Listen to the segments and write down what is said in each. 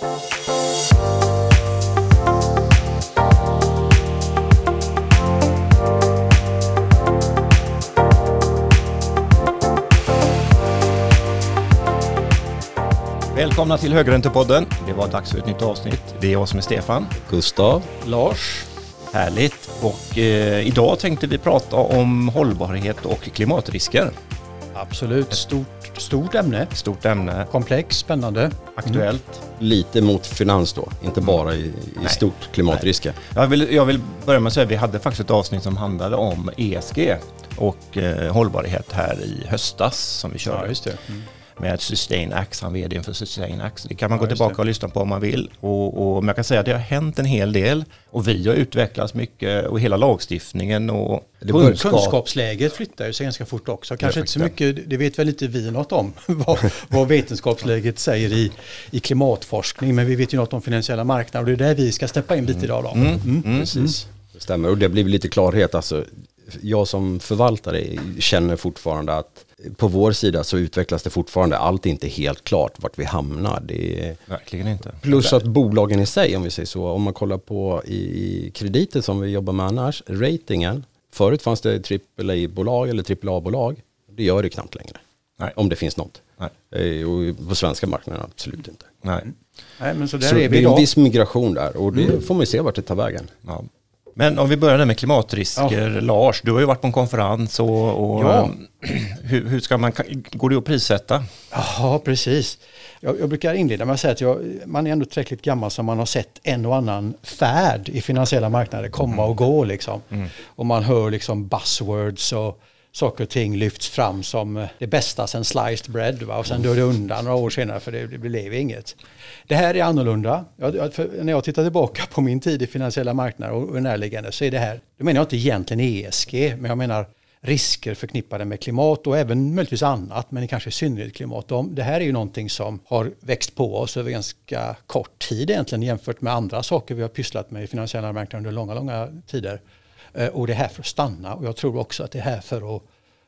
Välkomna till Högräntepodden. Det var dags för ett nytt avsnitt. Det är jag som är Stefan. Gustav. Lars. Härligt. Och eh, idag tänkte vi prata om hållbarhet och klimatrisker. Absolut. Stort, stort ämne. Stort ämne. Komplex, spännande. Aktuellt. Lite mot finans då, inte bara i, i stort klimatrisker. Jag vill, jag vill börja med att säga att vi hade faktiskt ett avsnitt som handlade om ESG och eh, hållbarhet här i höstas som vi körde. Ja, just det. Mm. Med Sustain Ax, han vd för Sustain Ax. Det kan man Ja, gå tillbaka det. och lyssna på om man vill. Och, och men jag kan säga att det har hänt en hel del och vi har utvecklats mycket och hela lagstiftningen och bör- kunskapsläget flyttar ju sig ganska fort också. Kanske inte så mycket, det vet väl inte vi något om, vad, vad vetenskapsläget säger i, i klimatforskning. Men vi vet ju något om finansiella marknader och det är där vi ska steppa in lite idag. Då. Mm. Precis, det stämmer. Och det blir lite klarhet. Alltså, jag som förvaltare känner fortfarande att på vår sida så utvecklas det fortfarande. Allt är inte helt klart vart vi hamnar. Det är verkligen inte. Plus att bolagen i sig, om vi säger så, om man kollar på i, i krediter som vi jobbar med annars, ratingen. Förut fanns det AAA-bolag eller AAA-bolag. Det gör det knappt längre. Nej. Om det finns något. Nej. Eh, Och på svenska marknaden absolut inte. Nej. Nej, men så där Så är det vi är en viss migration där och det får man ju se vart det tar vägen. Ja. Men om vi börjar där med klimatrisker. Lars, du har ju varit på en konferens och, och Ja. hur, hur ska man, går det att prissätta? Ja, precis. Jag, jag brukar inleda med att säga att jag, man är ändå tillräckligt gammal som man har sett en och annan färd i finansiella marknader komma och gå. Liksom. Och man hör liksom buzzwords och saker och ting lyfts fram som eh, det bästa sen sliced bread. Va? Och sen dör det undan några år senare för det, det blev inget. Det här är annorlunda. Jag, för när jag tittar tillbaka på min tid i finansiella marknader och, och närliggande så är det här, då menar jag inte egentligen ESG, men jag menar risker förknippade med klimat och även möjligtvis annat, men kanske i synnerhet klimat. Det här är ju någonting som har växt på oss över ganska kort tid egentligen jämfört med andra saker vi har pysslat med i finansiella marknader under långa, långa tider. Eh, Och det är här för att stanna. Och jag tror också att det är här för att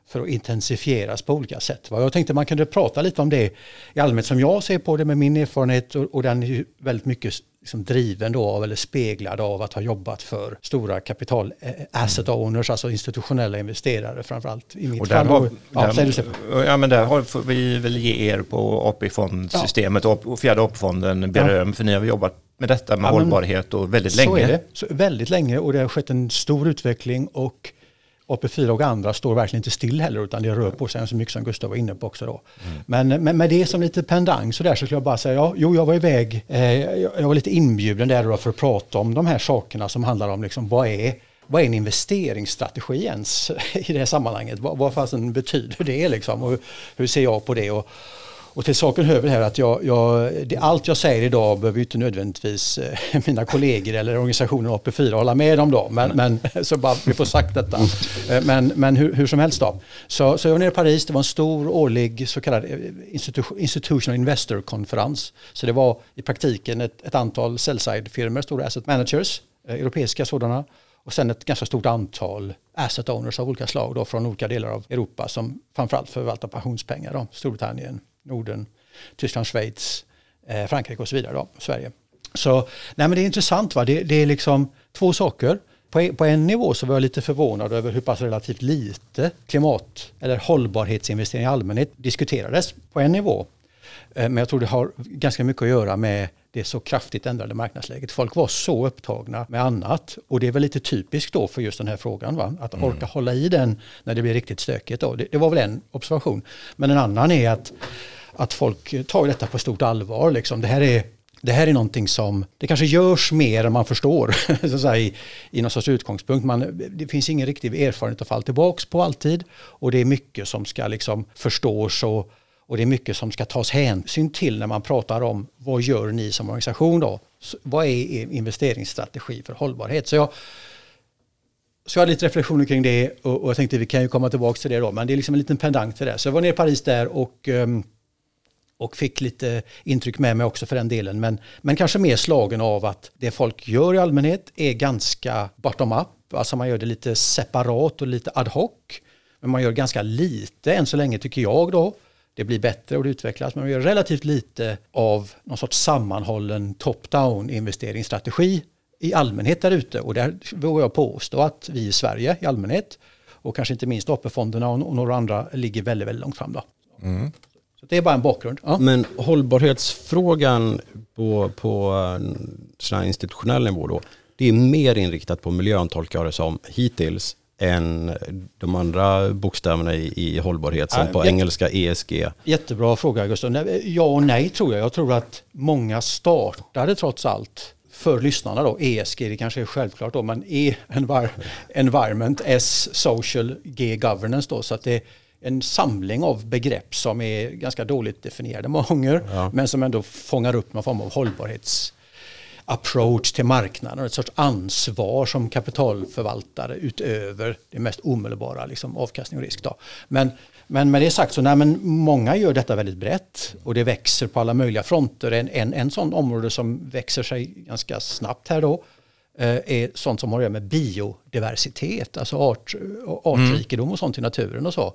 för att intensifieras på olika sätt. Jag tänkte man kunde prata lite om det i allmänhet. Som jag ser på det med min erfarenhet och, och den är ju väldigt mycket liksom driven då av eller speglad av att ha jobbat för stora kapital eh, asset owners, alltså institutionella investerare framförallt i mitt Och där har, ja, där, ja, men där har får vi väl ge er på AP-fondsystemet och och fjärde AP-fonden beröm för ni har jobbat med detta med Ja, hållbarhet och väldigt Så länge. är det. Så väldigt länge och det har skett en stor utveckling och AP4 och andra står verkligen inte still heller utan det rör på sig så mycket som Gustav var inne på också då. Men, men med det som lite pendang så där så skulle jag bara säga, ja, jo jag var iväg, eh, jag, var lite inbjuden där då för att prata om de här sakerna som handlar om liksom, vad är vad är en investeringsstrategi ens i det här sammanhanget? Vad, vad fasen betyder det liksom? Och hur ser jag på det? Och, och till saken hör väl här att jag, jag, det, allt jag säger idag behöver ju inte nödvändigtvis eh, mina kollegor eller organisationen AP4 hålla med om då. Men, men så bara vi får sagt detta. Eh, Men, men hur, hur som helst då. Så, så jag var nere i Paris, det var en stor årlig så kallad eh, institu- institutional investor-konferens. Så det var i praktiken ett, ett antal sell-side-firmor, stora asset managers, europeiska sådana. Och sen ett ganska stort antal asset owners av olika slag då, från olika delar av Europa som framförallt förvaltar pensionspengar. Då. Storbritannien, Norden, Tyskland, Schweiz, eh, Frankrike och så vidare. Då, Sverige. Så nej, men det är intressant. Va? Det, det är liksom två saker. På en, på en nivå så var jag lite förvånad över hur pass relativt lite klimat eller hållbarhetsinvestering i allmänhet diskuterades på en nivå. Eh, Men jag tror det har ganska mycket att göra med det så kraftigt ändrade marknadsläget. Folk var så upptagna med annat och det är väl lite typiskt då för just den här frågan. Va? Att orka hålla i den när det blir riktigt stökigt. Då. Det, det var väl en observation. Men en annan är att, att folk tar detta på stort allvar. Liksom. Det här är det här är någonting som, det kanske görs mer än man förstår så att säga, i, i någon sorts utgångspunkt. Man, det finns ingen riktig erfarenhet att falla tillbaka på alltid och det är mycket som ska liksom förstås och, och det är mycket som ska tas hänsyn till när man pratar om vad gör ni som organisation då? Vad är er investeringsstrategi för hållbarhet? Så jag, så jag hade lite reflektioner kring det och, och jag tänkte vi kan ju komma tillbaka till det då, men det är liksom en liten pendang till det. Så jag var nere i Paris där och ehm, och fick lite intryck med mig också för den delen. Men, men kanske mer slagen av att det folk gör i allmänhet är ganska bottom-up. Alltså man gör det lite separat och lite ad hoc. Men man gör ganska lite än så länge tycker jag då det blir bättre och det utvecklas. Men vi gör relativt lite av någon sorts sammanhållen top-down investeringsstrategi i allmänhet där ute. Och där vågar jag påstå att vi i Sverige i allmänhet och kanske inte minst AP-fonderna och några andra ligger väldigt, väldigt långt fram. Då. Mm. Så det är bara en bakgrund. Ja. Men hållbarhetsfrågan på, på sån institutionell nivå då, det är mer inriktat på miljön tolkar jag det som hittills än de andra bokstäverna i, i hållbarhet som på engelska ESG? Jättebra fråga Gustav. Ja och nej tror jag. Jag tror att många startade trots allt för lyssnarna då, ESG, det kanske är självklart då, men E, envir Environment, S, Social, G, Governance då, så att det är en samling av begrepp som är ganska dåligt definierade många gånger, ja. men som ändå fångar upp någon form av hållbarhets approach till marknaden och ett sorts ansvar som kapitalförvaltare utöver det mest omedelbara liksom, avkastning och risk. Då. Men, men med det sagt så nej, men många gör detta väldigt brett och det växer på alla möjliga fronter. En, en, en sån område som växer sig ganska snabbt här då eh, är sånt som har att göra med biodiversitet, alltså art, artrikedom och sånt i naturen och så.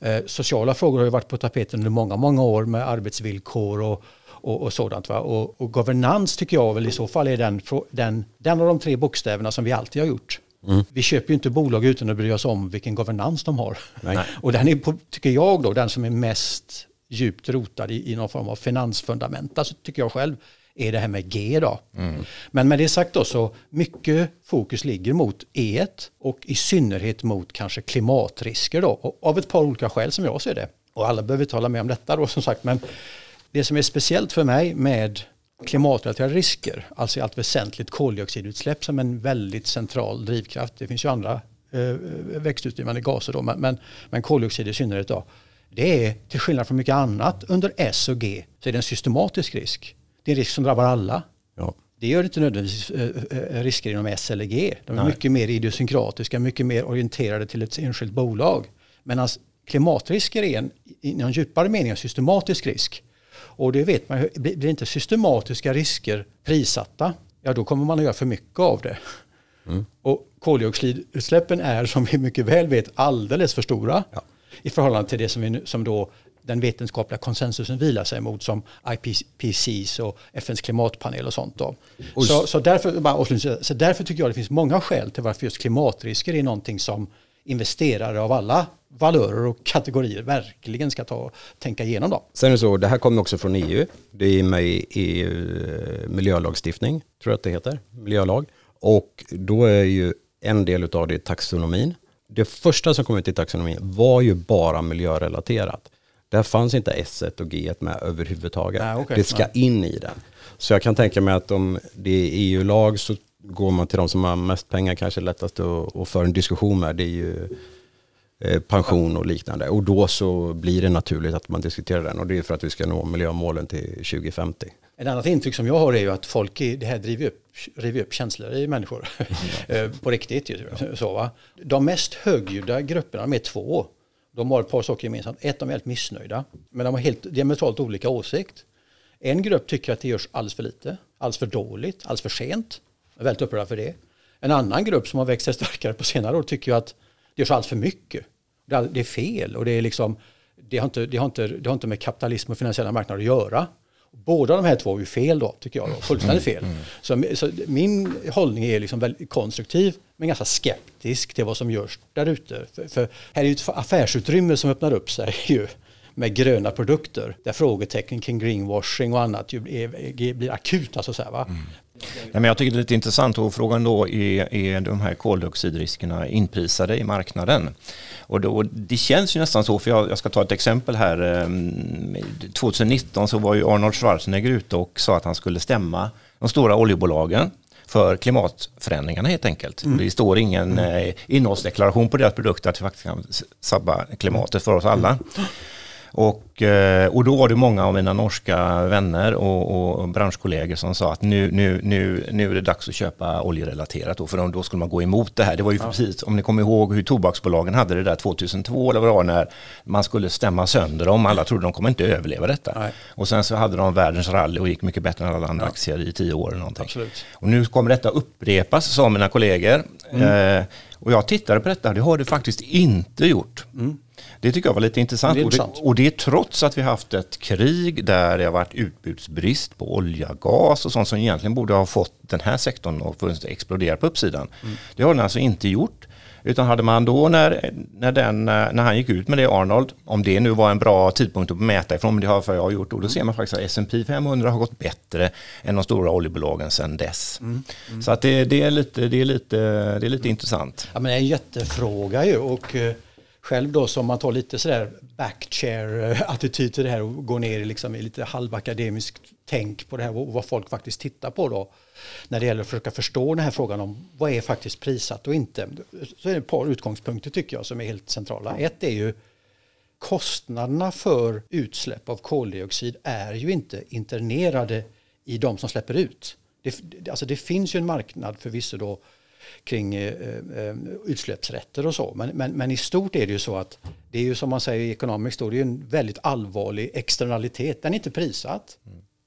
Eh, sociala frågor har ju varit på tapeten under många, många år med arbetsvillkor och och, och sådant. Va? Och, och governance tycker jag väl i så fall är den, den, den av de tre bokstäverna som vi alltid har gjort. Mm. Vi köper ju inte bolag utan att bry oss om vilken governans de har. Nej. och den är, tycker jag då, den som är mest djupt rotad i, i någon form av finansfundament, alltså tycker jag själv, är det här med G då. Mm. Men med det sagt då så mycket fokus ligger mot E och i synnerhet mot kanske klimatrisker då. Och av ett par olika skäl som jag ser det. Och alla behöver inte hålla med om detta då som sagt. Men det som är speciellt för mig med klimatrelaterade risker, alltså i allt väsentligt koldioxidutsläpp som en väldigt central drivkraft. Det finns ju andra eh, växthusdrivande gaser då, men, men koldioxid i synnerhet då. Det är till skillnad från mycket annat under S och G så är det en systematisk risk. Det är en risk som drabbar alla. Ja. Det gör inte nödvändigtvis eh, eh, risker inom S eller G. De är Nej. mycket mer idiosynkratiska, mycket mer orienterade till ett enskilt bolag. Medan klimatrisker är en, i någon djupare mening en systematisk risk. Och det vet man, blir inte systematiska risker prissatta, ja då kommer man att göra för mycket av det. Mm. Och koldioxidutsläppen är som vi mycket väl vet alldeles för stora ja. i förhållande till det som, vi, som då den vetenskapliga konsensusen vilar sig mot som IPCC och FNs klimatpanel och sånt. Då. Så, så, därför, så därför tycker jag det finns många skäl till varför just klimatrisker är någonting som investerare av alla valörer och kategorier verkligen ska ta tänka igenom. Då. Sen är det så, det här kommer också från EU. Det är med i EU eh, miljölagstiftning, tror jag att det heter, miljölag. Och då är ju en del av det taxonomin. Det första som kom ut i taxonomin var ju bara miljörelaterat. Där fanns inte S1 och G1 med överhuvudtaget. Nej, okay. Det ska in i den. Så jag kan tänka mig att om det är EU-lag så går man till de som har mest pengar kanske lättast att, att föra en diskussion med. Det är ju pension och liknande. Och då så blir det naturligt att man diskuterar den och det är för att vi ska nå miljömålen till 2050. Ett annat intryck som jag har är ju att folk, det här driver upp, river upp känslor i människor. Eh, på riktigt. Så, va? De mest högljudda grupperna, de är två. De har ett par saker gemensamt. Ett, de är helt missnöjda. Men de har helt diametralt olika åsikt. En grupp tycker att det görs alldeles för lite, alldeles för dåligt, alldeles för sent är väldigt upprörda för det. En annan grupp som har växt sig starkare på senare år tycker ju att det görs allt för mycket. Det är fel och det, är liksom, det, har inte, det, har inte, det har inte med kapitalism och finansiella marknader att göra. Båda de här två är ju fel då, tycker jag. Då. Fullständigt fel. Mm. Så, så, min hållning är liksom väldigt konstruktiv, men ganska skeptisk till vad som görs där ute. För, för, här är ju ett affärsutrymme som öppnar upp sig ju med gröna produkter där frågetecken kring greenwashing och annat ju blir, blir akuta så att säga. Va? Mm. Ja, men jag tycker det är lite intressant och frågan då är, är de här koldioxidriskerna inprisade i marknaden? Och då, det känns ju nästan så, för jag, jag ska ta ett exempel här. 2019 ehm, så var ju Arnold Schwarzenegger ute och sa att han skulle stämma de stora oljebolagen för klimatförändringarna helt enkelt. Mm. Det står ingen mm. eh, innehållsdeklaration på deras produkter att vi faktiskt kan sabba klimatet för oss alla. Och, eh, och då var det många av mina norska vänner och, och branschkollegor som sa att nu, nu, nu, nu är det dags att köpa oljerelaterat då, för då skulle man gå emot det här. Det var ju ja. precis, om ni kommer ihåg hur tobaksbolagen hade det där 2002 eller vad det var, när man skulle stämma sönder dem. Alla trodde de kommer inte överleva detta. Nej. Och sen så hade de världens rally och gick mycket bättre än alla andra ja. aktier i tio år eller någonting. Absolut. Och nu kommer detta upprepas, sa mina kollegor. Mm. Eh, och jag tittade på detta, det har det faktiskt inte gjort. Mm. Det tycker jag var lite intressant. Det och, det, och det är trots att vi haft ett krig där det har varit utbudsbrist på olja, gas och sånt som egentligen borde ha fått den här sektorn att explodera på uppsidan. Mm. Det har den alltså inte gjort. Utan hade man då när, när, den, när han gick ut med det Arnold, om det nu var en bra tidpunkt att mäta ifrån, men det har för jag gjort, då, då ser man faktiskt att S&P 500 har gått bättre än de stora oljebolagen sedan dess. Mm. Så att det, det, är lite, det, är lite, det är lite intressant. Ja, men det är en jättefråga ju och eh, själv då som man tar lite sådär backchair-attityd till det här och går ner i, liksom, i lite halvakademiskt tänk på det här och vad folk faktiskt tittar på då när det gäller att försöka förstå den här frågan om vad är faktiskt prissatt och inte. Så är det ett par utgångspunkter tycker jag som är helt centrala. Ett är ju kostnaderna för utsläpp av koldioxid är ju inte internerade i de som släpper ut. Det, alltså det finns ju en marknad förvisso då kring eh, eh, utsläppsrätter och så. Men, men, men, i stort är det ju så att det är ju som man säger i economics då, det är en väldigt allvarlig externalitet. Den är inte prissatt.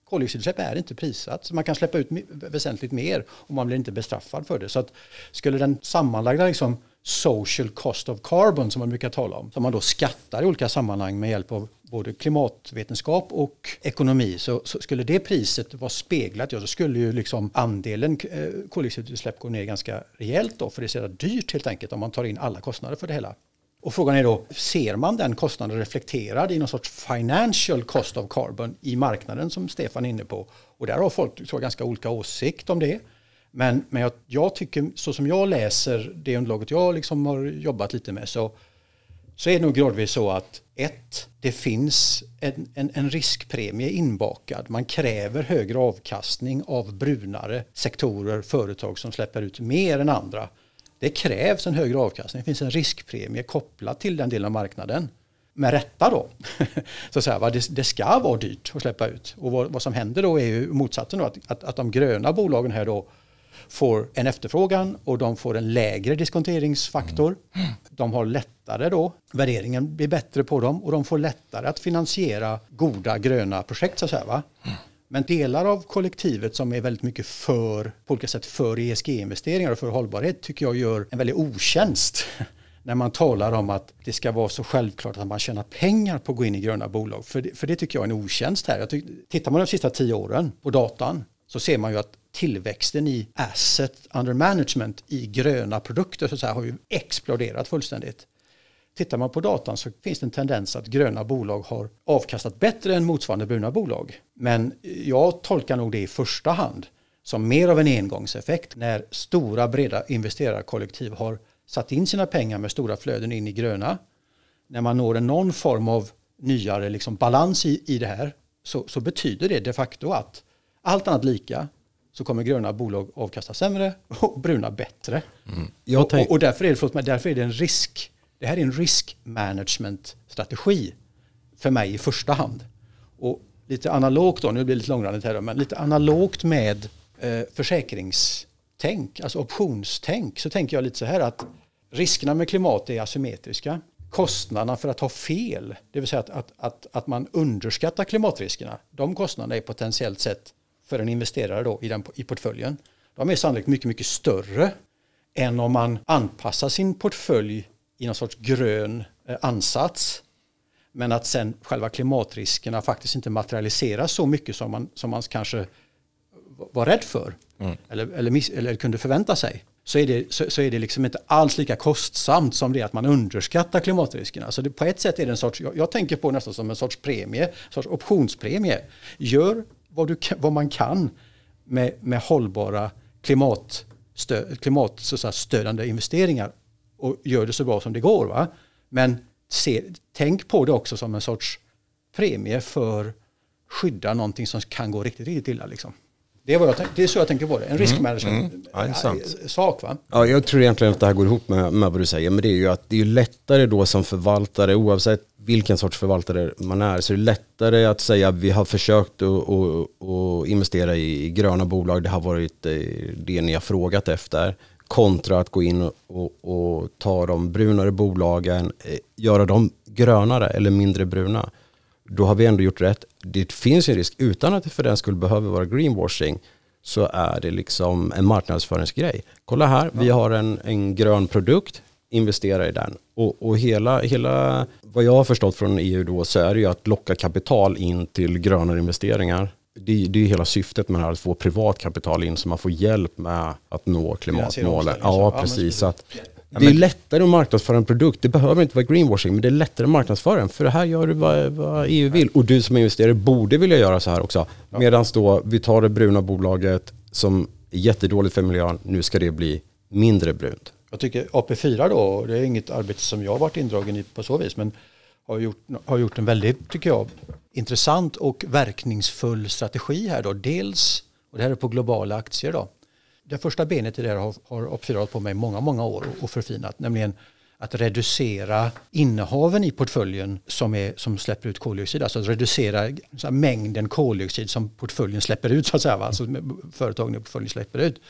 Koldioxidutsläpp är inte prissatt. Så man kan släppa ut väsentligt mer och man blir inte bestraffad för det. Så att skulle den sammanlagda liksom social cost of carbon som man brukar tala om, som man då skattar i olika sammanhang med hjälp av både klimatvetenskap och ekonomi, så, så skulle det priset vara speglat, ja då skulle ju liksom andelen eh, koldioxidutsläpp gå ner ganska rejält då, för det är så dyrt helt enkelt om man tar in alla kostnader för det hela. Och frågan är då, ser man den kostnaden reflekterad i någon sorts financial cost of carbon i marknaden som Stefan är inne på? Och där har folk tror jag, ganska olika åsikt om det. Men, men jag, jag, tycker, så som jag läser det underlaget jag liksom har jobbat lite med så, så är det nog gradvis så att ett, det finns en, en, en, riskpremie inbakad. Man kräver högre avkastning av brunare sektorer, företag som släpper ut mer än andra. Det krävs en högre avkastning. Det finns en riskpremie kopplad till den delen av marknaden. Med rätta då. så att säga, det, det ska vara dyrt att släppa ut. Och vad, vad som händer då är ju motsatsen då, att, att, att de gröna bolagen här då får en efterfrågan och de får en lägre diskonteringsfaktor. Mm. De har lättare då, värderingen blir bättre på dem och de får lättare att finansiera goda gröna projekt så att säga. Va? Mm. Men delar av kollektivet som är väldigt mycket för, på olika sätt för ESG-investeringar och för hållbarhet tycker jag gör en väldigt otjänst när man talar om att det ska vara så självklart att man tjänar pengar på att gå in i gröna bolag. För det, för det tycker jag är en otjänst här. Jag tyck, tittar man de sista tio åren på datan så ser man ju att tillväxten i asset under management i gröna produkter så att säga, har ju exploderat fullständigt. Tittar man på datan så finns det en tendens att gröna bolag har avkastat bättre än motsvarande bruna bolag. Men jag tolkar nog det i första hand som mer av en engångseffekt när stora breda investerarkollektiv har satt in sina pengar med stora flöden in i gröna. När man når en någon form av nyare liksom balans i, i det här så, så betyder det de facto att allt annat lika så kommer gröna bolag avkasta sämre och bruna bättre. Mm. Och, och, och, därför, är det, förlåt, men därför är det en risk. Det här är en risk management strategi för mig i första hand. Och lite analogt då, nu blir det lite långrandigt här men lite analogt med eh, försäkringstänk, alltså optionstänk, så tänker jag lite så här att riskerna med klimat är asymmetriska. Kostnaderna för att ha fel, det vill säga att, att, att, att man underskattar klimatriskerna, de kostnaderna är potentiellt sett för en investerare då i, den, i portföljen, de är sannolikt mycket, mycket större än om man anpassar sin portfölj i någon sorts grön eh, ansats. Men att sen själva klimatriskerna faktiskt inte materialiseras så mycket som man, som man kanske var rädd för. Mm. Eller, eller, miss, eller kunde förvänta sig. Så är, det, så, så, är det liksom inte alls lika kostsamt som det att man underskattar klimatriskerna. Så det, på ett sätt är det en sorts, jag, jag tänker på nästan som en sorts premie, en sorts optionspremie. Gör vad, du, vad man kan med, med hållbara klimatstöd, klimat, investeringar och gör det så bra som det går. Va? Men se, tänk på det också som en sorts premie för skydda någonting som kan gå riktigt, riktigt illa. Liksom. Det är, vad jag, det är så jag tänker på det, en riskmanagement-sak. Mm, mm. Ja, jag tror egentligen att det här går ihop med, med vad du säger, men det är ju att det är lättare då som förvaltare, oavsett vilken sorts förvaltare man är, så är det lättare att säga att vi har försökt att, att, att investera i gröna bolag, det har varit eh, det ni har frågat efter, kontra att gå in och, och, och ta de brunare bolagen, eh, göra dem grönare eller mindre bruna då har vi ändå gjort rätt. Det finns en risk, utan att det för den skulle behöva vara greenwashing, så är det liksom en marknadsföringsgrej. Kolla här, ja. vi har en, en grön produkt. investera i den. Och, och hela, hela, vad jag har förstått från EU då så är det ju att locka kapital in till grönare investeringar. Det, det är hela syftet med det här, att få privat kapital in så man får hjälp med att nå klimatmålen. Ja, precis. Så att, det är lättare att marknadsföra en produkt. Det behöver inte vara greenwashing, men det är lättare att marknadsföra den. För det här gör du vad, vad EU vill. Och du som investerare borde vilja göra så här också. Medan då vi tar det bruna bolaget som är jättedåligt för miljön, nu ska det bli mindre brunt. Jag tycker AP4 då, det är inget arbete som jag har varit indragen i på så vis, men har gjort, har gjort en väldigt, tycker jag, intressant och verkningsfull strategi här då. Dels, och det här är på globala aktier då, det första benet i det här har, har AP4 på mig i många, många år och förfinat, nämligen att reducera innehaven i portföljen som, är, som släpper ut koldioxid. Alltså att reducera här, mängden koldioxid som portföljen släpper ut, så att säga. Va? Alltså företagen i portföljen släpper ut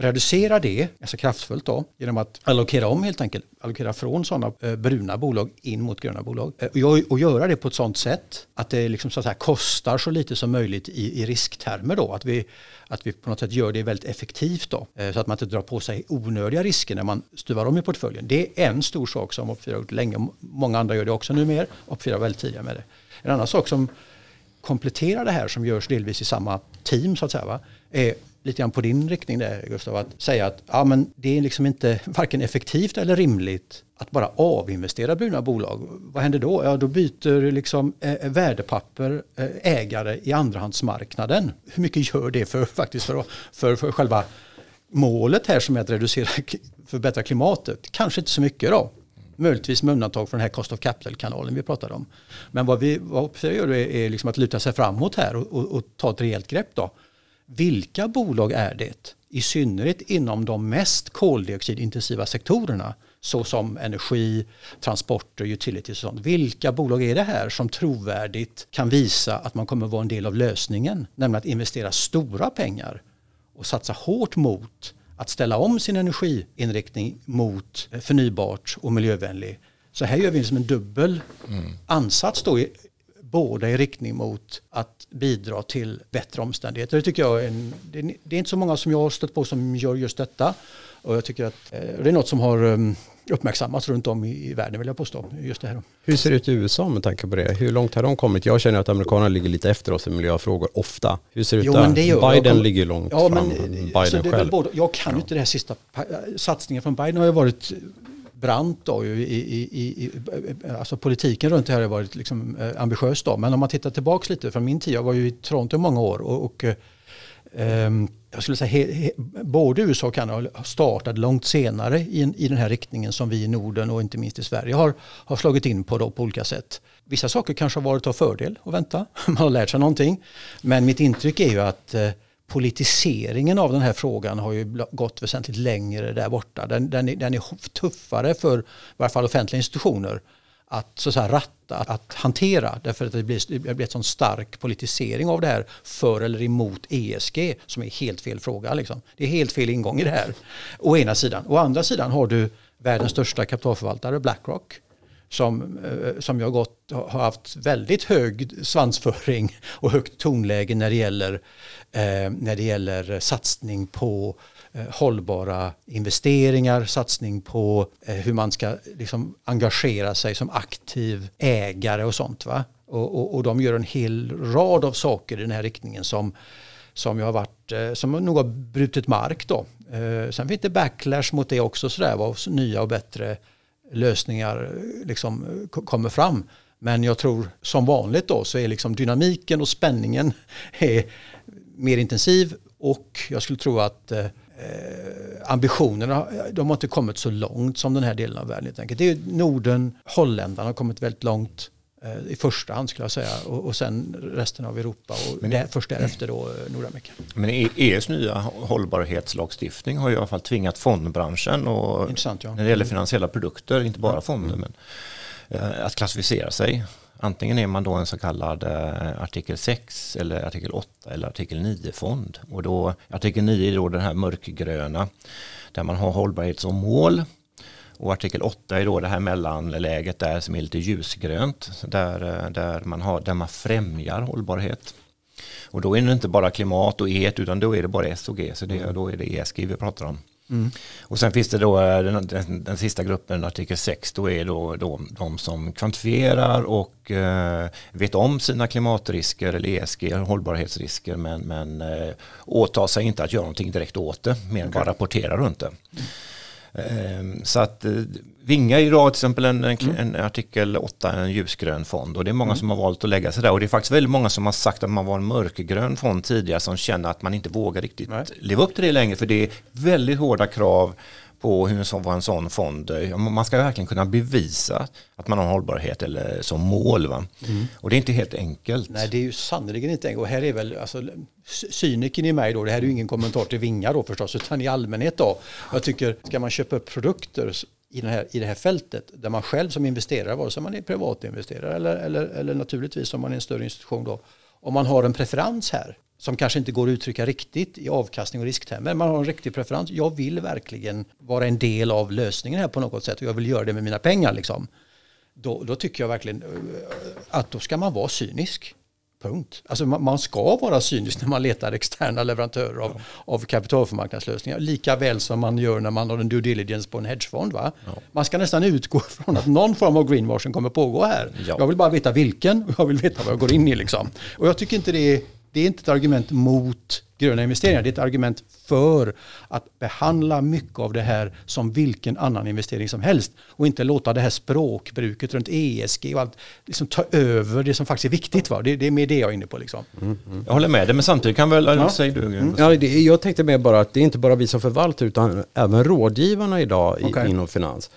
reducera det alltså kraftfullt då, genom att allokera om helt enkelt. Allokera från sådana eh, bruna bolag in mot gröna bolag. Eh, och, och göra det på ett sådant sätt att det liksom så att säga, kostar så lite som möjligt i, i risktermer. Då. Att, vi, att vi på något sätt gör det väldigt effektivt då. Eh, så att man inte drar på sig onödiga risker när man stuvar om i portföljen. Det är en stor sak som Op4 har gjort länge. Många andra gör det också nu mer. Opera var väldigt tidiga med det. En annan sak som kompletterar det här som görs delvis i samma team så att säga va, är lite grann på din riktning där Gustav, att säga att ja, men det är liksom inte varken effektivt eller rimligt att bara avinvestera bruna bolag. Vad händer då? Ja, då byter liksom eh, eh värdepapper eh, ägare i andrahandsmarknaden. Hur mycket gör det för, faktiskt för, för, för själva målet här som är att reducera, förbättra klimatet? Kanske inte så mycket då. Möjligtvis med undantag från den här cost of capital-kanalen vi pratade om. Men vad vi vad gör är, är liksom att luta sig framåt här och, och, och ta ett rejält grepp då vilka bolag är det, i synnerhet inom de mest koldioxidintensiva sektorerna, såsom energi, transporter, utilities och sånt. Vilka bolag är det här som trovärdigt kan visa att man kommer vara en del av lösningen, nämligen att investera stora pengar och satsa hårt mot att ställa om sin energiinriktning mot förnybart och miljövänlig. Så här gör vi liksom en dubbel mm. ansats då båda i riktning mot att bidra till bättre omständigheter. Det tycker jag är, en, det är inte så många som jag har stött på som gör just detta. Och jag tycker att eh, det är något som har um, uppmärksammats runt om i, världen vill jag påstå. Just det här. Hur ser det ut i USA med tanke på det? Hur långt har de kommit? Jag känner att amerikanerna ligger lite efter oss i miljöfrågor ofta. Hur ser det ut där? Biden kom, ligger långt ja, fram. Biden själv. Både, jag kan ju ja. inte det här sista. Satsningen från Biden har ju varit brant då, i, i, i, alltså politiken runt det här har varit liksom eh, ambitiös då. Men om man tittar tillbaka lite från min tid, jag var ju i Toronto i många år och, och um, jag skulle säga he, he, både USA och Kanada har startat långt senare i, i den här riktningen som vi i Norden och inte minst i Sverige har, har slagit in på då på olika sätt. Vissa saker kanske har varit av fördel att vänta, man har lärt sig någonting. Men mitt intryck är ju att eh, politiseringen av den här frågan har ju gått väsentligt längre där borta. Den, den, är, den är tuffare för i varje fall offentliga institutioner att, så att säga, ratta, att, att hantera. Därför att det blir, det blir en sån stark politisering av det här för eller emot ESG som är helt fel fråga. Liksom. Det är helt fel ingång i det här. Å ena sidan. Å andra sidan har du världens största kapitalförvaltare Blackrock som, eh, som jag gått, har haft väldigt hög svansföring och högt tonläge när det gäller, eh, när det gäller satsning på eh, hållbara investeringar, satsning på eh, hur man ska liksom, engagera sig som aktiv ägare och sånt. Va? Och, och, och, de gör en hel rad av saker i den här riktningen som, som, jag har varit, eh, som nog har brutit mark. Då. Eh, sen finns det backlash mot det också, sådär, vad nya och bättre lösningar liksom kommer fram. Men jag tror som vanligt då så är liksom dynamiken och spänningen är mer intensiv och jag skulle tro att eh, eh, ambitionerna de har inte kommit så långt som den här delen av världen. Helt Det är Norden, Holländarna har kommit väldigt långt i första hand skulle jag säga och, och sen resten av Europa och men, där, först därefter då eh, Nordamerika. Men EUs nya hållbarhetslagstiftning har i alla fall tvingat fondbranschen och ja. när det gäller finansiella produkter, inte bara fonder, men eh, att klassificera sig. Antingen är man då en så kallad artikel 6 eller artikel 8 eller artikel 9-fond. Och då, artikel 9 är då den här mörkgröna där man har hållbarhet som mål och artikel 8 är då det här mellanläget där som är lite ljusgrönt, där, eh, där, man, har, där man främjar hållbarhet. Och då är det inte bara klimat och E utan då är det bara S och G, så det, mm. då är det ESG vi pratar om. Mm. Och sen finns det då eh, den, den, den, sista gruppen, artikel 6, då är då, då de som kvantifierar och eh, vet om sina klimatrisker eller ESG, hållbarhetsrisker, men, men eh, åtar sig inte att göra någonting direkt åt det, mer än okay. bara rapportera runt det. Mm. Ehm, så att eh, Vinga är idag till exempel en, mm. en, artikel 8, en ljusgrön fond och det är många mm. som har valt att lägga sig där och det är faktiskt väldigt många som har sagt att man var en mörkgrön fond tidigare som känner att man inte vågar riktigt Nej. leva upp till det längre för det är väldigt hårda krav på hur en sån, vad en sån fond, man ska verkligen kunna bevisa att man har hållbarhet eller som mål. Va? Mm. Och det är inte helt enkelt. Nej, det är ju sannerligen inte enkelt. Och här är väl, alltså, cyniken i mig då, det här är ju ingen kommentar till Vinga då förstås, utan i allmänhet då. Jag tycker, ska man köpa upp produkter i, den här, i det här fältet där man själv som investerare, vare sig man är privatinvesterare eller, eller, eller naturligtvis om man är en större institution då, om man har en preferens här som kanske inte går att uttrycka riktigt i avkastning och risktermer. Man har en riktig preferens. Jag vill verkligen vara en del av lösningen här på något sätt och jag vill göra det med mina pengar. Liksom. Då, då tycker jag verkligen eh, att då ska man vara cynisk. Punkt. Alltså man, man ska vara cynisk när man letar externa leverantörer av, ja. av kapitalförmarknadslösningar. Lika väl som man gör när man har en due diligence på en hedgefond. Va? Ja. Man ska nästan utgå från att någon form av greenwashing kommer pågå här. Ja. Jag vill bara veta vilken och jag vill veta vad jag går in i. Liksom. Och jag tycker inte det är det är inte ett argument mot gröna investeringar, det är ett argument för att behandla mycket av det här som vilken annan investering som helst och inte låta det här språkbruket runt ESG och allt liksom ta över det som faktiskt är viktigt. Va? Det, det är mer det jag är inne på. Liksom. Mm, mm. Jag håller med dig, men samtidigt kan väl, ja. säg du. Mm. Ja, det, jag tänkte mer bara att det är inte bara vi som förvaltar utan även rådgivarna idag okay. inom finans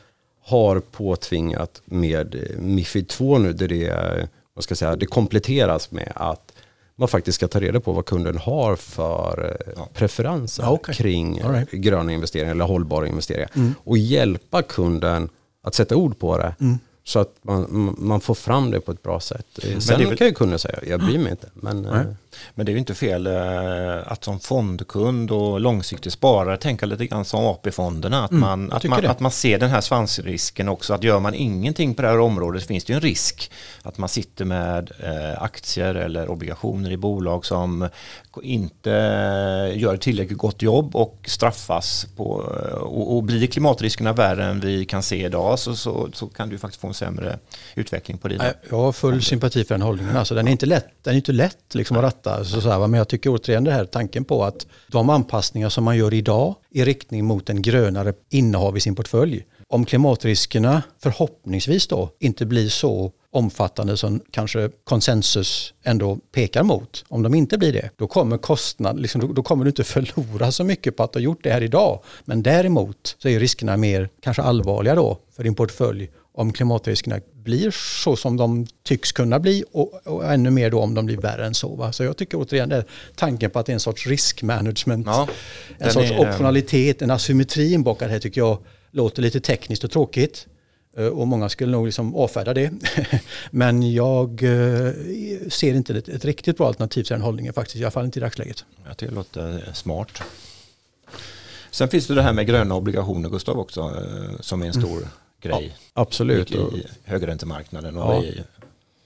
har påtvingat med Mifid 2 nu där det, vad ska jag säga, det kompletteras med att man faktiskt ska ta reda på vad kunden har för eh, ja. preferenser okay. kring right. gröna investeringar eller hållbara investeringar. Mm. Och hjälpa kunden att sätta ord på det. Mm. Så att man, man får fram det på ett bra sätt. Sen väl... kan ju kunden säga, jag bryr mig inte. Men, eh, men det är ju inte fel eh, att som fondkund och långsiktig sparare tänka lite grann som AP-fonderna. Att, mm, man, att, man, att man ser den här svansrisken också. Att gör man ingenting på det här området finns det ju en risk att man sitter med eh, aktier eller obligationer i bolag som inte gör ett tillräckligt gott jobb och straffas på och, och blir klimatriskerna värre än vi kan se idag så, så, så kan du faktiskt få en sämre utveckling på dina. Jag har full sympati för den hållningen. Alltså, den är inte lätt, den är inte lätt liksom, att detta. Så, så här, men jag tycker återigen det här tanken på att de anpassningar som man gör idag i riktning mot en grönare innehav i sin portfölj. Om klimatriskerna förhoppningsvis då inte blir så omfattande som kanske konsensus ändå pekar mot. Om de inte blir det, då kommer kostnad, liksom, då, då, kommer du inte förlora så mycket på att du har gjort det här idag. Men däremot så är riskerna mer kanske allvarliga då för din portfölj om klimatriskerna blir så som de tycks kunna bli och, och ännu mer då om de blir värre än så. Va? Så jag tycker återigen det tanken på att det är en sorts riskmanagement, ja, en sorts är, optionalitet, en asymmetri inbakad här tycker jag låter lite tekniskt och tråkigt. Eh, och många skulle nog liksom avfärda det. Men jag eh, ser inte ett, ett riktigt bra alternativ till den hållningen faktiskt, i alla fall inte i dagsläget. Jag tycker det låter smart. Sen finns det det här med gröna obligationer Gustav också, eh, som är en stor mm grej. Ja, absolut. I, högräntemarknaden och ja. i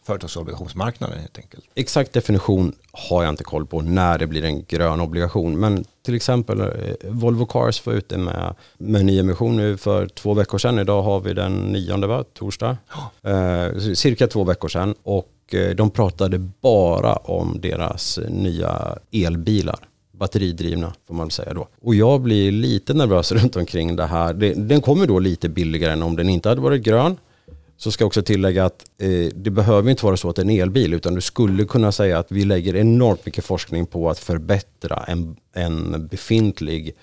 företagsobligationsmarknaden helt enkelt. Exakt definition har jag inte koll på när det blir en grön obligation. Men till exempel eh, Volvo Cars var ute med, med nyemission nu för två veckor sedan. Idag har vi den nionde, va? torsdag. Ja. Eh, cirka två veckor sedan. Och eh, de pratade bara om deras nya elbilar batteridrivna får man säga då. Och jag blir lite nervös runt omkring det här. den kommer då lite billigare än om den inte hade varit grön. Så ska jag också tillägga att eh, det behöver inte vara så att det är en elbil utan du skulle kunna säga att vi lägger enormt mycket forskning på att förbättra en, en befintlig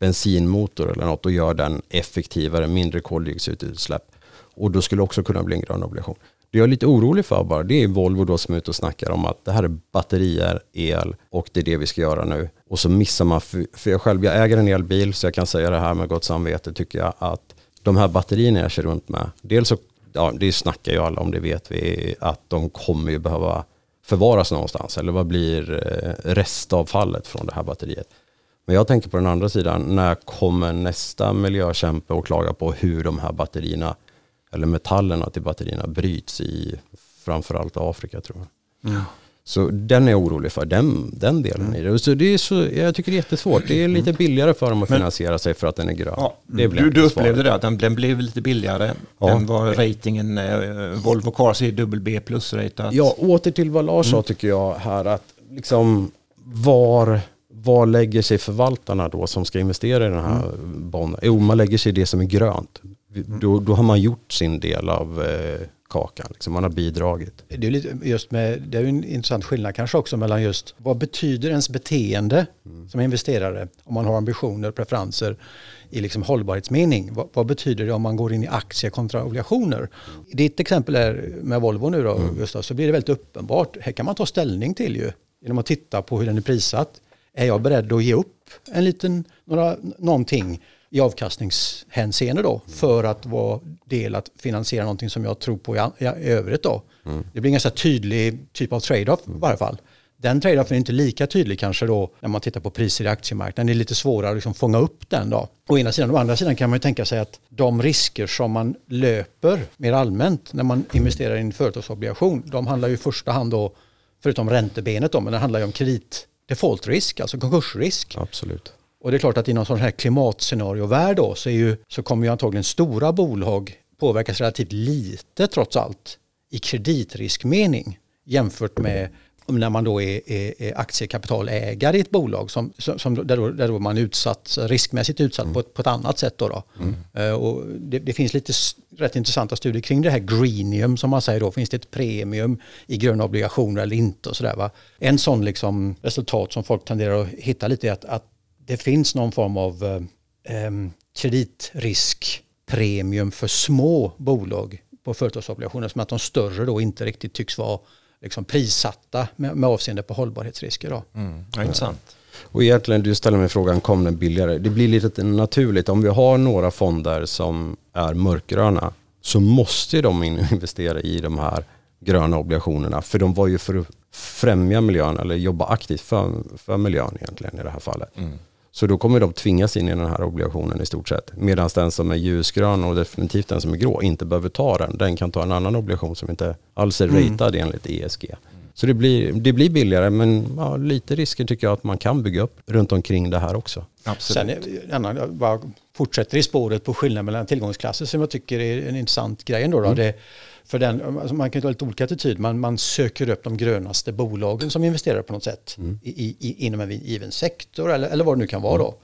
bensinmotor eller något och gör den effektivare, mindre koldioxidutsläpp. Och då skulle det också kunna bli en grön obligation. Det jag är lite orolig för bara, det är Volvo då som är ute och snackar om att det här är batterier, el och det är det vi ska göra nu. Och så missar man, för jag själv, jag äger en elbil så jag kan säga det här med gott samvete tycker jag att de här batterierna jag kör runt med, dels så, ja det snackar ju alla om, det vet vi, att de kommer ju behöva förvaras någonstans. Eller vad blir eh, restavfallet från det här batteriet? Men jag tänker på den andra sidan, när kommer nästa miljökämpe och klaga på hur de här batterierna eller metallerna till batterierna bryts i framförallt Afrika tror jag. Mm. Så den är jag orolig för, den, den delen mm. i det. Så det är så, jag tycker det är jättesvårt. Det är lite mm. billigare för dem att finansiera sig för att den är grön. Ja, det du, du upplevde det, att den, den, blev lite billigare. Ja. Den var ratingen, eh, Volvo Cars är dubbel B plus ratat. Ja, åter till vad Lars sa mm. tycker jag här att liksom var var lägger sig förvaltarna då som ska investera i den här mm. bonden? Jo, man lägger sig i det som är grönt. Då, då har man gjort sin del av eh, kakan. Liksom. Man har bidragit. Det är, lite, just med, det är en intressant skillnad kanske också mellan just vad betyder ens beteende mm. som investerare om man har ambitioner, preferenser i liksom hållbarhetsmening. Vad, vad, betyder det om man går in i aktier kontra obligationer? Mm. Ditt exempel är med Volvo nu då, mm. Gustav, så blir det väldigt uppenbart. Här kan man ta ställning till ju genom att titta på hur den är prissatt. Är jag beredd att ge upp en liten, några, någonting i avkastningshänseende då för att vara del att finansiera någonting som jag tror på i, i, övrigt då. Mm. Det blir en ganska tydlig typ av trade-off i varje fall. Den trade-offen är inte lika tydlig kanske då när man tittar på priser i aktiemarknaden. Det är lite svårare att liksom fånga upp den då. Å ena sidan, å andra sidan kan man ju tänka sig att de risker som man löper mer allmänt när man investerar i en företagsobligation, de handlar ju i första hand då, förutom räntebenet då, men det handlar ju om kredit defaultrisk, alltså konkursrisk. Absolut. Och det är klart att i någon sån här klimatscenariovärld då så, är ju, så kommer ju antagligen stora bolag påverkas relativt lite trots allt i kreditriskmening jämfört med när man då är, är, är aktiekapitalägare i ett bolag som, som, där, då, där då man är utsatt, riskmässigt utsatt mm. på, ett, på ett annat sätt. Då, då. Mm. Uh, och det, det, finns lite rätt intressanta studier kring det här greenium som man säger då. Finns det ett premium i gröna obligationer eller inte? Och så där, va? En sån liksom resultat som folk tenderar att hitta lite är att, att det finns någon form av eh, kreditriskpremium för små bolag på företagsobligationer som att de större då inte riktigt tycks vara liksom prissatta med, med avseende på hållbarhetsrisker. Då. Mm, ja, intressant. Och egentligen, du ställer mig frågan, kom den billigare? Det blir lite naturligt, om vi har några fonder som är mörkgröna så måste de investera i de här gröna obligationerna. För de var ju för att främja miljön eller jobba aktivt för, för miljön egentligen i det här fallet. Mm. Så då kommer de tvingas in i den här obligationen i stort sett. Medan den som är ljusgrön och definitivt den som är grå inte behöver ta den. Den kan ta en annan obligation som inte alls är mm. ratad enligt ESG. Så det blir, det blir billigare men ja, lite risker tycker jag att man kan bygga upp runt omkring det här också. Absolut. Sen jag bara fortsätter i spåret på skillnaden mellan tillgångsklasser som jag tycker är en intressant grej ändå. Då. Mm. Det, för den, alltså man kan ha lite olika attityd. Man, man söker upp de grönaste bolagen som investerar på något sätt mm. i, i, inom en given sektor eller, eller vad det nu kan vara. Då. Mm.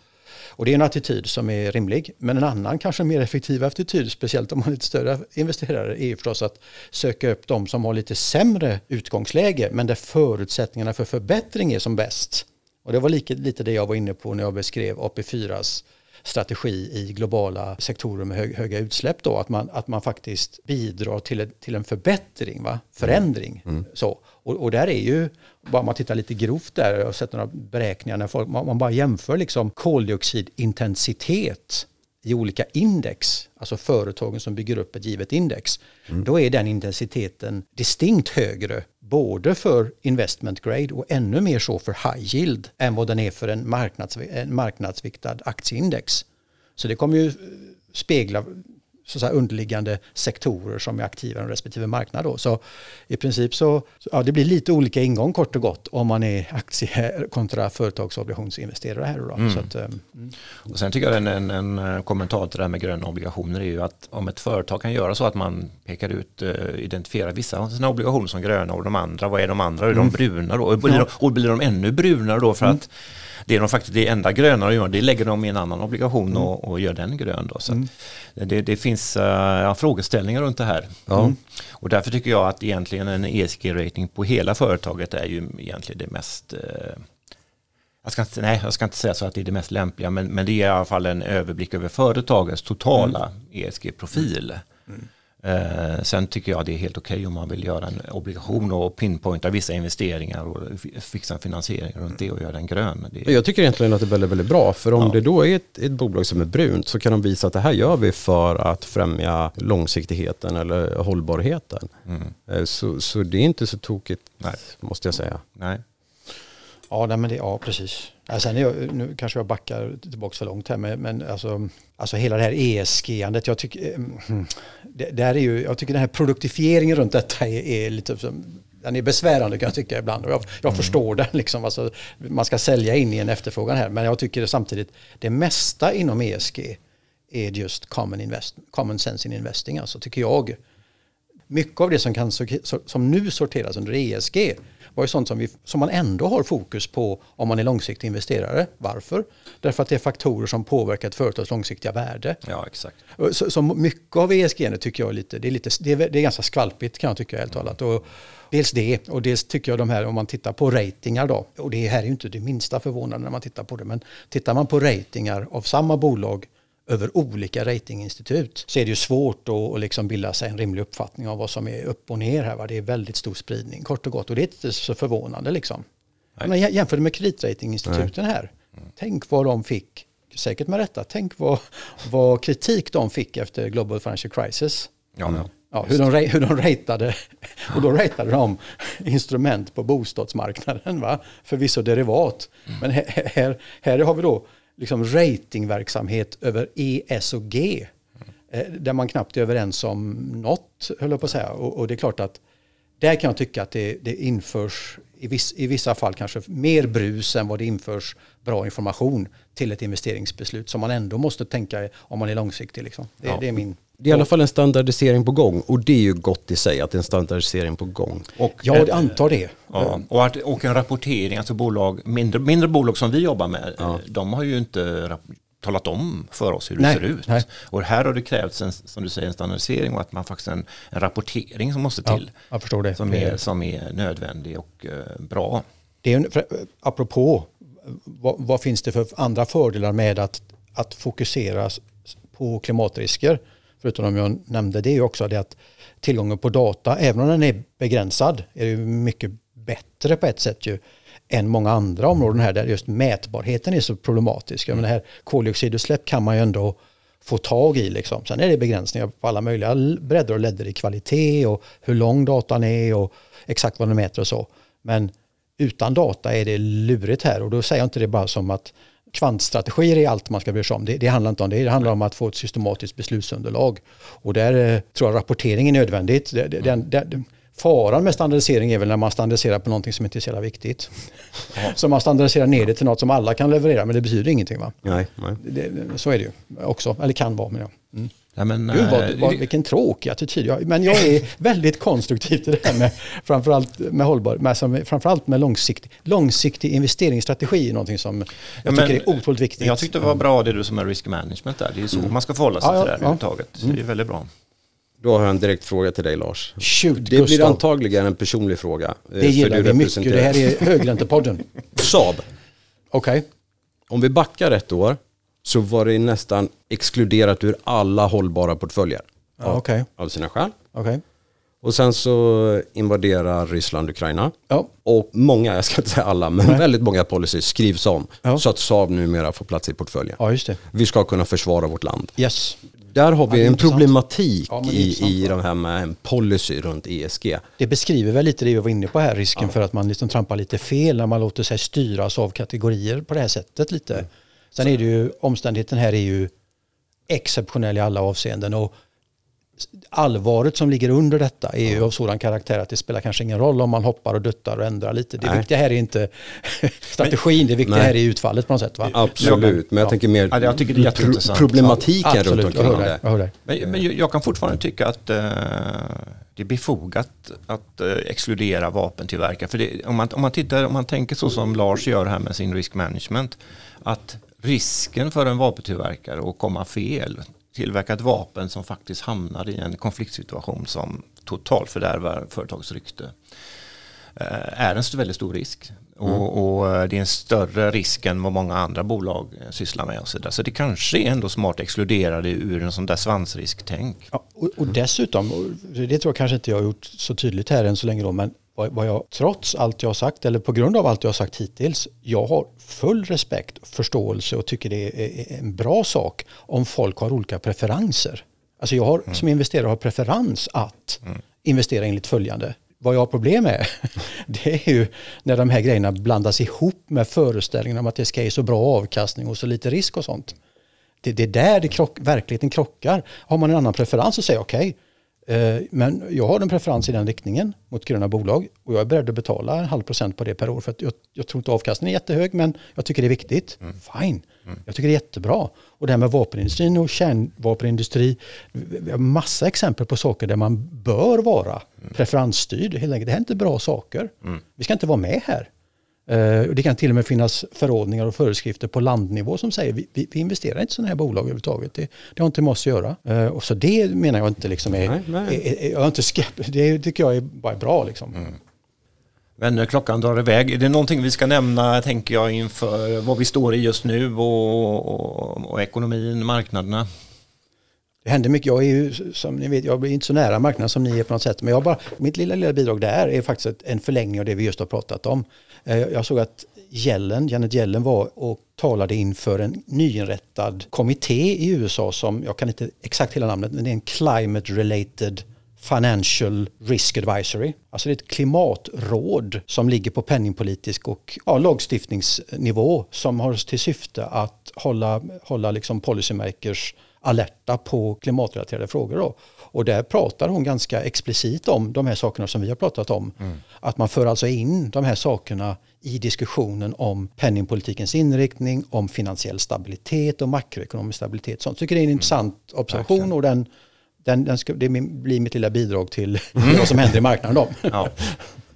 Och det är en attityd som är rimlig. Men en annan kanske mer effektiv attityd, speciellt om man är lite större investerare, är förstås att söka upp de som har lite sämre utgångsläge men där förutsättningarna för förbättring är som bäst. Och det var lite, lite det jag var inne på när jag beskrev AP4s strategi i globala sektorer med hög, höga utsläpp då, att man, att man faktiskt bidrar till, ett, till en förbättring, va? förändring. Mm. mm. Så. Och, och, där är ju, bara man tittar lite grovt där, jag har sett några beräkningar, när folk, man, man bara jämför liksom koldioxidintensitet i olika index, alltså företagen som bygger upp ett givet index, mm. då är den intensiteten distinkt högre både för investment grade och ännu mer så för high yield än vad den är för en, marknads, en marknadsviktad aktieindex. Så det kommer ju eh, spegla så att underliggande sektorer som är aktiva i respektive marknad. Då. Så i princip så, ja, det blir lite olika ingång kort och gott om man är aktie kontra företagsobligationsinvesterare här. Då. Mm. Så att, mm. och sen tycker jag en, en, en, eh, kommentar till det här med gröna obligationer är ju att om ett företag kan göra så att man pekar ut, uh, identifierar vissa av sina obligationer som gröna och de andra, vad är de andra? Är de mm. bruna då? Och blir, ja. de, och blir de ännu brunare då för mm. att det är de faktiskt det enda gröna de gör, det lägger de i en annan obligation och, och, gör den grön. Då. Så mm. det, det, finns uh, ja, frågeställningar runt det här. Ja. Mm. Och därför tycker jag att egentligen en ESG-rating på hela företaget är ju egentligen det mest uh, jag ska, inte, nej, jag ska inte säga så att det är det mest lämpliga, men, men det är i alla fall en överblick över företagets totala mm. ESG-profil. Mm. Eh, sen tycker jag det är helt okej okay om man vill göra en obligation och pinpointa vissa investeringar och fixa en finansiering runt det och göra den grön. Det... Jag tycker egentligen att det är väldigt, väldigt bra. För om ja. det då är ett, ett, bolag som är brunt så kan de visa att det här gör vi för att främja långsiktigheten eller hållbarheten. Mm. Eh, så, så det är inte så tokigt Nej. måste jag säga. Nej. Ja, nej, men det, ja precis. Ja, sen jag, nu kanske jag backar tillbaka för långt här, men, men alltså, alltså hela det här ESG-andet, jag tycker, mm, det, där är ju, jag tycker den här produktifieringen runt detta är, är lite den är besvärande kan jag tycka ibland. Och jag, jag mm. förstår den. Liksom. Alltså, man ska sälja in i en efterfrågan här. Men jag tycker det samtidigt, det mesta inom ESG är just common, invest, common sense in investing, alltså tycker jag. Mycket av det som, kan, som nu sorteras under ESG var ju sånt som, vi, som man ändå har fokus på om man är långsiktig investerare. Varför? Därför att det är faktorer som påverkar ett företags långsiktiga värde. Ja, exakt. Så, så mycket av ESG tycker jag är lite, det är, lite det är, det är ganska skvalpigt kan jag tycka helt talat. Och dels det och dels tycker jag de här om man tittar på ratingar då. Och det här är ju inte det minsta förvånande när man tittar på det. Men tittar man på ratingar av samma bolag över olika ratinginstitut så är det ju svårt att liksom bilda sig en rimlig uppfattning av vad som är upp och ner här. Va? Det är väldigt stor spridning kort och gott och det är inte så förvånande liksom. Men jämför med kreditratinginstituten här. Mm. Tänk vad de fick, säkert med rätta, tänk vad, vad kritik de fick efter Global Financial Crisis. Ja, ja. Ja, hur, de, hur de ratade, och då ratade de instrument på bostadsmarknaden, va? förvisso derivat. Mm. Men här, här, här har vi då liksom ratingverksamhet över E, S och G. Mm. Där man knappt är överens om något, höll jag på att säga. Och, och, det är klart att där kan jag tycka att det, det införs i, viss, i vissa fall kanske mer brus än vad det införs bra information till ett investeringsbeslut som man ändå måste tänka om man är långsiktig. Liksom. Det, ja. det är min det är i alla fall en standardisering på gång och det är ju gott i sig att det är en standardisering på gång. Och, ja, jag antar det. Ja, och, att, och en rapportering, alltså bolag, mindre, mindre bolag som vi jobbar med, ja. de har ju inte talat om för oss hur det nej, ser ut. Nej. Och här har det krävts, en, som du säger, en standardisering och att man faktiskt en, en rapportering som måste till. Ja, jag förstår det. Som är, som är nödvändig och uh, bra. Det är, för, apropå, vad, vad, finns det för andra fördelar med att, att fokusera på klimatrisker? förutom om jag nämnde det också, det att tillgången på data, även om den är begränsad, är det mycket bättre på ett sätt ju än många andra områden här där just mätbarheten är så problematisk. Mm. Men det här koldioxidutsläpp kan man ju ändå få tag i. Liksom. Sen är det begränsningar på alla möjliga bredder och ledder i kvalitet och hur lång datan är och exakt vad den mäter och så. Men utan data är det lurigt här och då säger jag inte det bara som att kvantstrategier är allt man ska bry sig om. Det, det, handlar inte om det. Det handlar om att få ett systematiskt beslutsunderlag. Och där eh, tror jag rapportering är nödvändigt. Den, den, den, faran med standardisering är väl när man standardiserar på någonting som inte är så jävla viktigt. så man standardiserar ner det till något som alla kan leverera men det betyder ingenting va? Nej, nej. Det, så är det ju också, eller kan vara. Men ja. Mm. Ja, men, Gud, vad, eh, vad, vilken tråkig attityd. Jag, men jag är väldigt konstruktiv i det här med framförallt med hållbar, med, framförallt med långsiktig, långsiktig investeringsstrategi. Någonting som jag men, tycker är otroligt viktigt. Jag tyckte det var bra det du som är risk management där. Det är så mm. man ska förhålla sig ja, till det här ja. överhuvudtaget. Mm. Det är väldigt bra. Då har jag en direkt fråga till dig Lars. Shoot, det Gustav. blir antagligen en personlig fråga. Eh, det gillar vi mycket. Det här är högräntepodden. Saab. Okej. Okay. Om vi backar ett år så var det nästan exkluderat ur alla hållbara portföljer. Ja, okay. Av sina skäl. Okay. Och sen så invaderar Ryssland Ukraina. Ja. Och många, jag ska inte säga alla, men Nej. väldigt många policies skrivs om. Ja. Så att Saab numera får plats i portföljen. Ja, just det. Vi ska kunna försvara vårt land. Yes. Där har vi ja, en problematik i, i de här med en policy runt ESG. Det beskriver väl lite det vi var inne på här, risken för att man liksom trampar lite fel när man låter sig styras av kategorier på det här sättet lite. Mm. Sen är det ju, omständigheten här är ju exceptionell i alla avseenden och allvaret som ligger under detta är ju av sådan karaktär att det spelar kanske ingen roll om man hoppar och duttar och ändrar lite. Det Nej. viktiga här är inte strategin, det viktiga Nej. här är utfallet på något sätt. Va? Absolut, men jag ja. tänker mer ja, jag tycker det är problematiken ja, runt omkring jag det. Jag men, men, jag kan fortfarande tycka att uh, det är befogat att uh, exkludera vapentillverkare. För det, om, man, om, man tittar, om man tänker så som Lars gör här med sin risk management, att risken för en vapentillverkare att komma fel, tillverka ett vapen som faktiskt hamnar i en konfliktsituation som totalt fördärvar företagets rykte eh, är en väldigt stor risk. Mm. Och, och, eh, det är en större risk än vad många andra bolag eh, sysslar med. Och så, där. så det kanske är ändå smart att exkludera det ur en sån där svansrisktänk. Ja, och, och dessutom, det tror jag kanske inte jag har gjort så tydligt här än så länge då, men vad jag trots allt jag har sagt, eller på grund av allt jag har sagt hittills, jag har full respekt, förståelse och tycker det är en bra sak om folk har olika preferenser. Alltså jag har, mm. som investerare har preferens att mm. investera enligt följande. Vad jag har problem med, det är ju när de här grejerna blandas ihop med föreställningen om att det ska ge så bra avkastning och så lite risk och sånt. Det, det är där det krock, verkligheten krockar. Har man en annan preferens så säger okej, okay, men jag har en preferens i den riktningen mot gröna bolag och jag är beredd att betala en halv procent på det per år för att jag, jag tror inte avkastningen är jättehög men jag tycker det är viktigt. Mm. Fine, mm. jag tycker det är jättebra. Och det här med vapenindustrin och kärnvapenindustri, vi har massa exempel på saker där man bör vara mm. preferensstyrd. Helt enkelt. Det här är inte bra saker. Mm. Vi ska inte vara med här. Eh, det kan till och med finnas förordningar och föreskrifter på landnivå som säger vi, vi, vi investerar inte i sådana här bolag överhuvudtaget. Det, det har inte med oss att göra. Eh, och så det menar jag inte liksom är, nej, nej. är, är, jag är inte skeptisk. Det tycker jag är bara bra liksom. Mm. Vänner, klockan drar iväg. Är det någonting vi ska nämna, tänker jag, inför vad vi står i just nu och, och, och ekonomin, marknaderna? Det händer mycket. Jag är ju, som ni vet, jag är inte så nära marknaden som ni är på något sätt. Men jag bara, mitt lilla, lilla bidrag där är faktiskt en förlängning av det vi just har pratat om. Eh, jag såg att Yellen, Janet Yellen var och talade inför en nyinrättad kommitté i USA som, jag kan inte exakt hela namnet, men det är en Climate Related Financial Risk Advisory. Alltså det är ett klimatråd som ligger på penningpolitisk och ja, lagstiftningsnivå som har till syfte att hålla, hålla liksom policymakers alerta på klimatrelaterade frågor. Då. Och där pratar hon ganska explicit om de här sakerna som vi har pratat om. Mm. Att man för alltså in de här sakerna i diskussionen om penningpolitikens inriktning, om finansiell stabilitet och makroekonomisk stabilitet. Så jag tycker det är en mm. intressant observation Verkligen. och den, den, den ska, det blir mitt lilla bidrag till mm. vad som händer i marknaden. Då. Ja.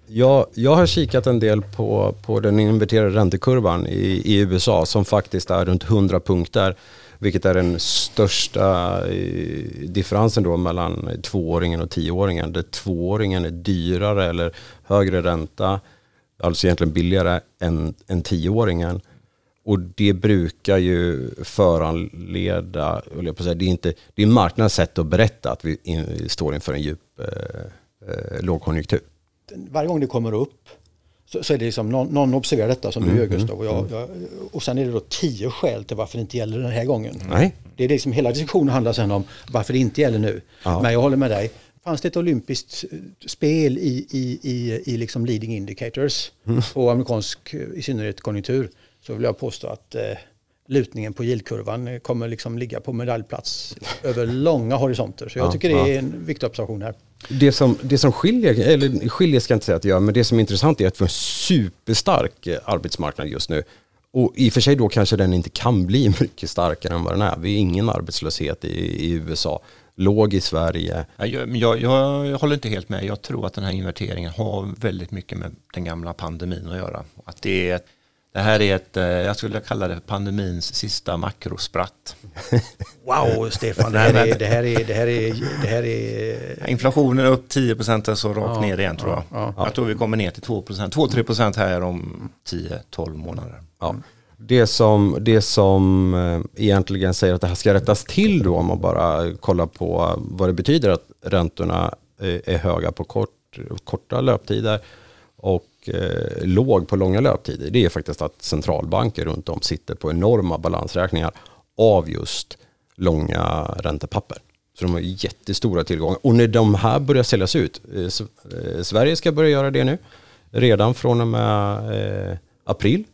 Jag, jag har kikat en del på, på den inverterade räntekurvan i, i USA som faktiskt är runt 100 punkter vilket är den största eh, differensen då mellan tvååringen och tioåringen. Där tvååringen är dyrare eller högre ränta, alltså egentligen billigare än, än tioåringen. Och det brukar ju föranleda, jag på säga, det är, inte, det är marknadens sätt att berätta att vi in, står inför en djup eh, eh lågkonjunktur. Varje gång det kommer upp så, så är det liksom någon, någon observerar detta som mm, du gör Gustav och, jag, mm. jag, och sen är det då tio skäl till varför det inte gäller den här gången. Nej. Det är liksom hela diskussionen handlar sen om varför det inte gäller nu. Ja. Men jag håller med dig. Fanns det ett olympiskt eh, spel i, i, i, i liksom leading indicators mm. på amerikansk, i synnerhet konjunktur, så vill jag påstå att eh, lutningen på yieldkurvan kommer liksom ligga på medaljplats över långa horisonter. Så jag ja, tycker det är en viktig observation här. Det som, det som skiljer, eller skiljer ska jag inte säga att det gör, men det som är intressant är att vi har en superstark eh, arbetsmarknad just nu. Och i och för sig då kanske den inte kan bli mycket starkare än vad den är. Vi har ingen arbetslöshet i, i USA, låg i Sverige. Jag, jag, jag, håller inte helt med. Jag tror att den här inverteringen har väldigt mycket med den gamla pandemin att göra. Att det är det här är ett, eh, jag skulle kalla det pandemins sista makrospratt. Wow, Stefan, det här är... Det här är, det här är, det här är... Inflationen är upp 10 procent så rakt ja, ner igen tror jag. Ja, ja. Jag tror vi kommer ner till 2 procent, 2-3 procent här om 10-12 månader. Ja. Det som, det som eh, egentligen säger att det här ska rättas till då om man bara kollar på vad det betyder att räntorna eh, är höga på kort, korta löptider och eh, låg på långa löptider, det är faktiskt att centralbanker runt om sitter på enorma balansräkningar av just långa räntepapper. Så de har jättestora tillgångar. Och när de här börjar säljas ut, eh, eh, Sverige ska börja göra det nu, redan från och med eh, april,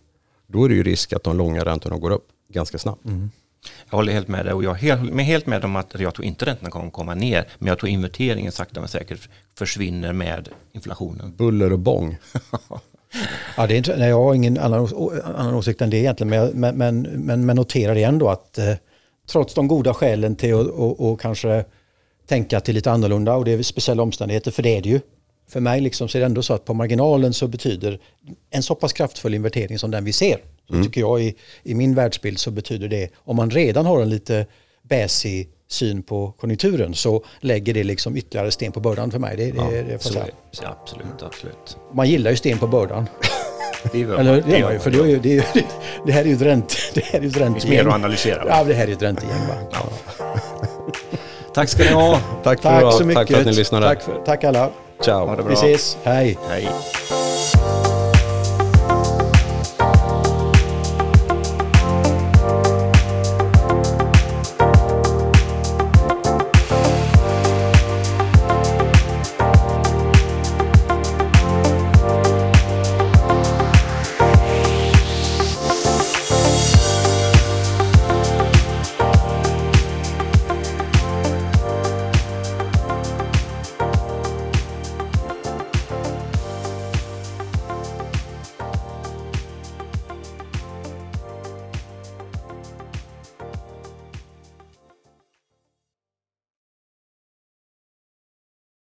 då är det ju risk att de långa räntorna går upp ganska snabbt. Mm. Jag håller helt med dig och jag är helt, med om att jag tror inte räntorna kommer komma ner. Men jag tror inverteringen sakta men säkert försvinner med inflationen. Buller och bång. ja, det är inte, nej, jag har ingen annan, annan åsikt än det egentligen. Men, men, men, men, men noterar det ändå att eh, trots de goda skälen till att och, och kanske tänka till lite annorlunda och det är speciella omständigheter, för det är det ju. För mig liksom så är det ändå så att på marginalen så betyder en så pass kraftfull invertering som den vi ser Mm. tycker jag i, i min världsbild så betyder det, om man redan har en lite bäsig syn på konjunkturen så lägger det liksom ytterligare sten på bördan för mig. Det, ja, det, det så, absolut, absolut. Man gillar ju sten på bördan. Det Eller, det, för det, är ju, det, är, det här är ju ett ränte, det här är ett räntegäng. Det finns mer att analysera. Ja, det här är ju ett räntegäng. Ja. tack ska ni ha. Tack, för, tack så mycket. Tack för att ni lyssnade. Tack, för, tack alla. Ciao. Vi ses. Hej. Hej.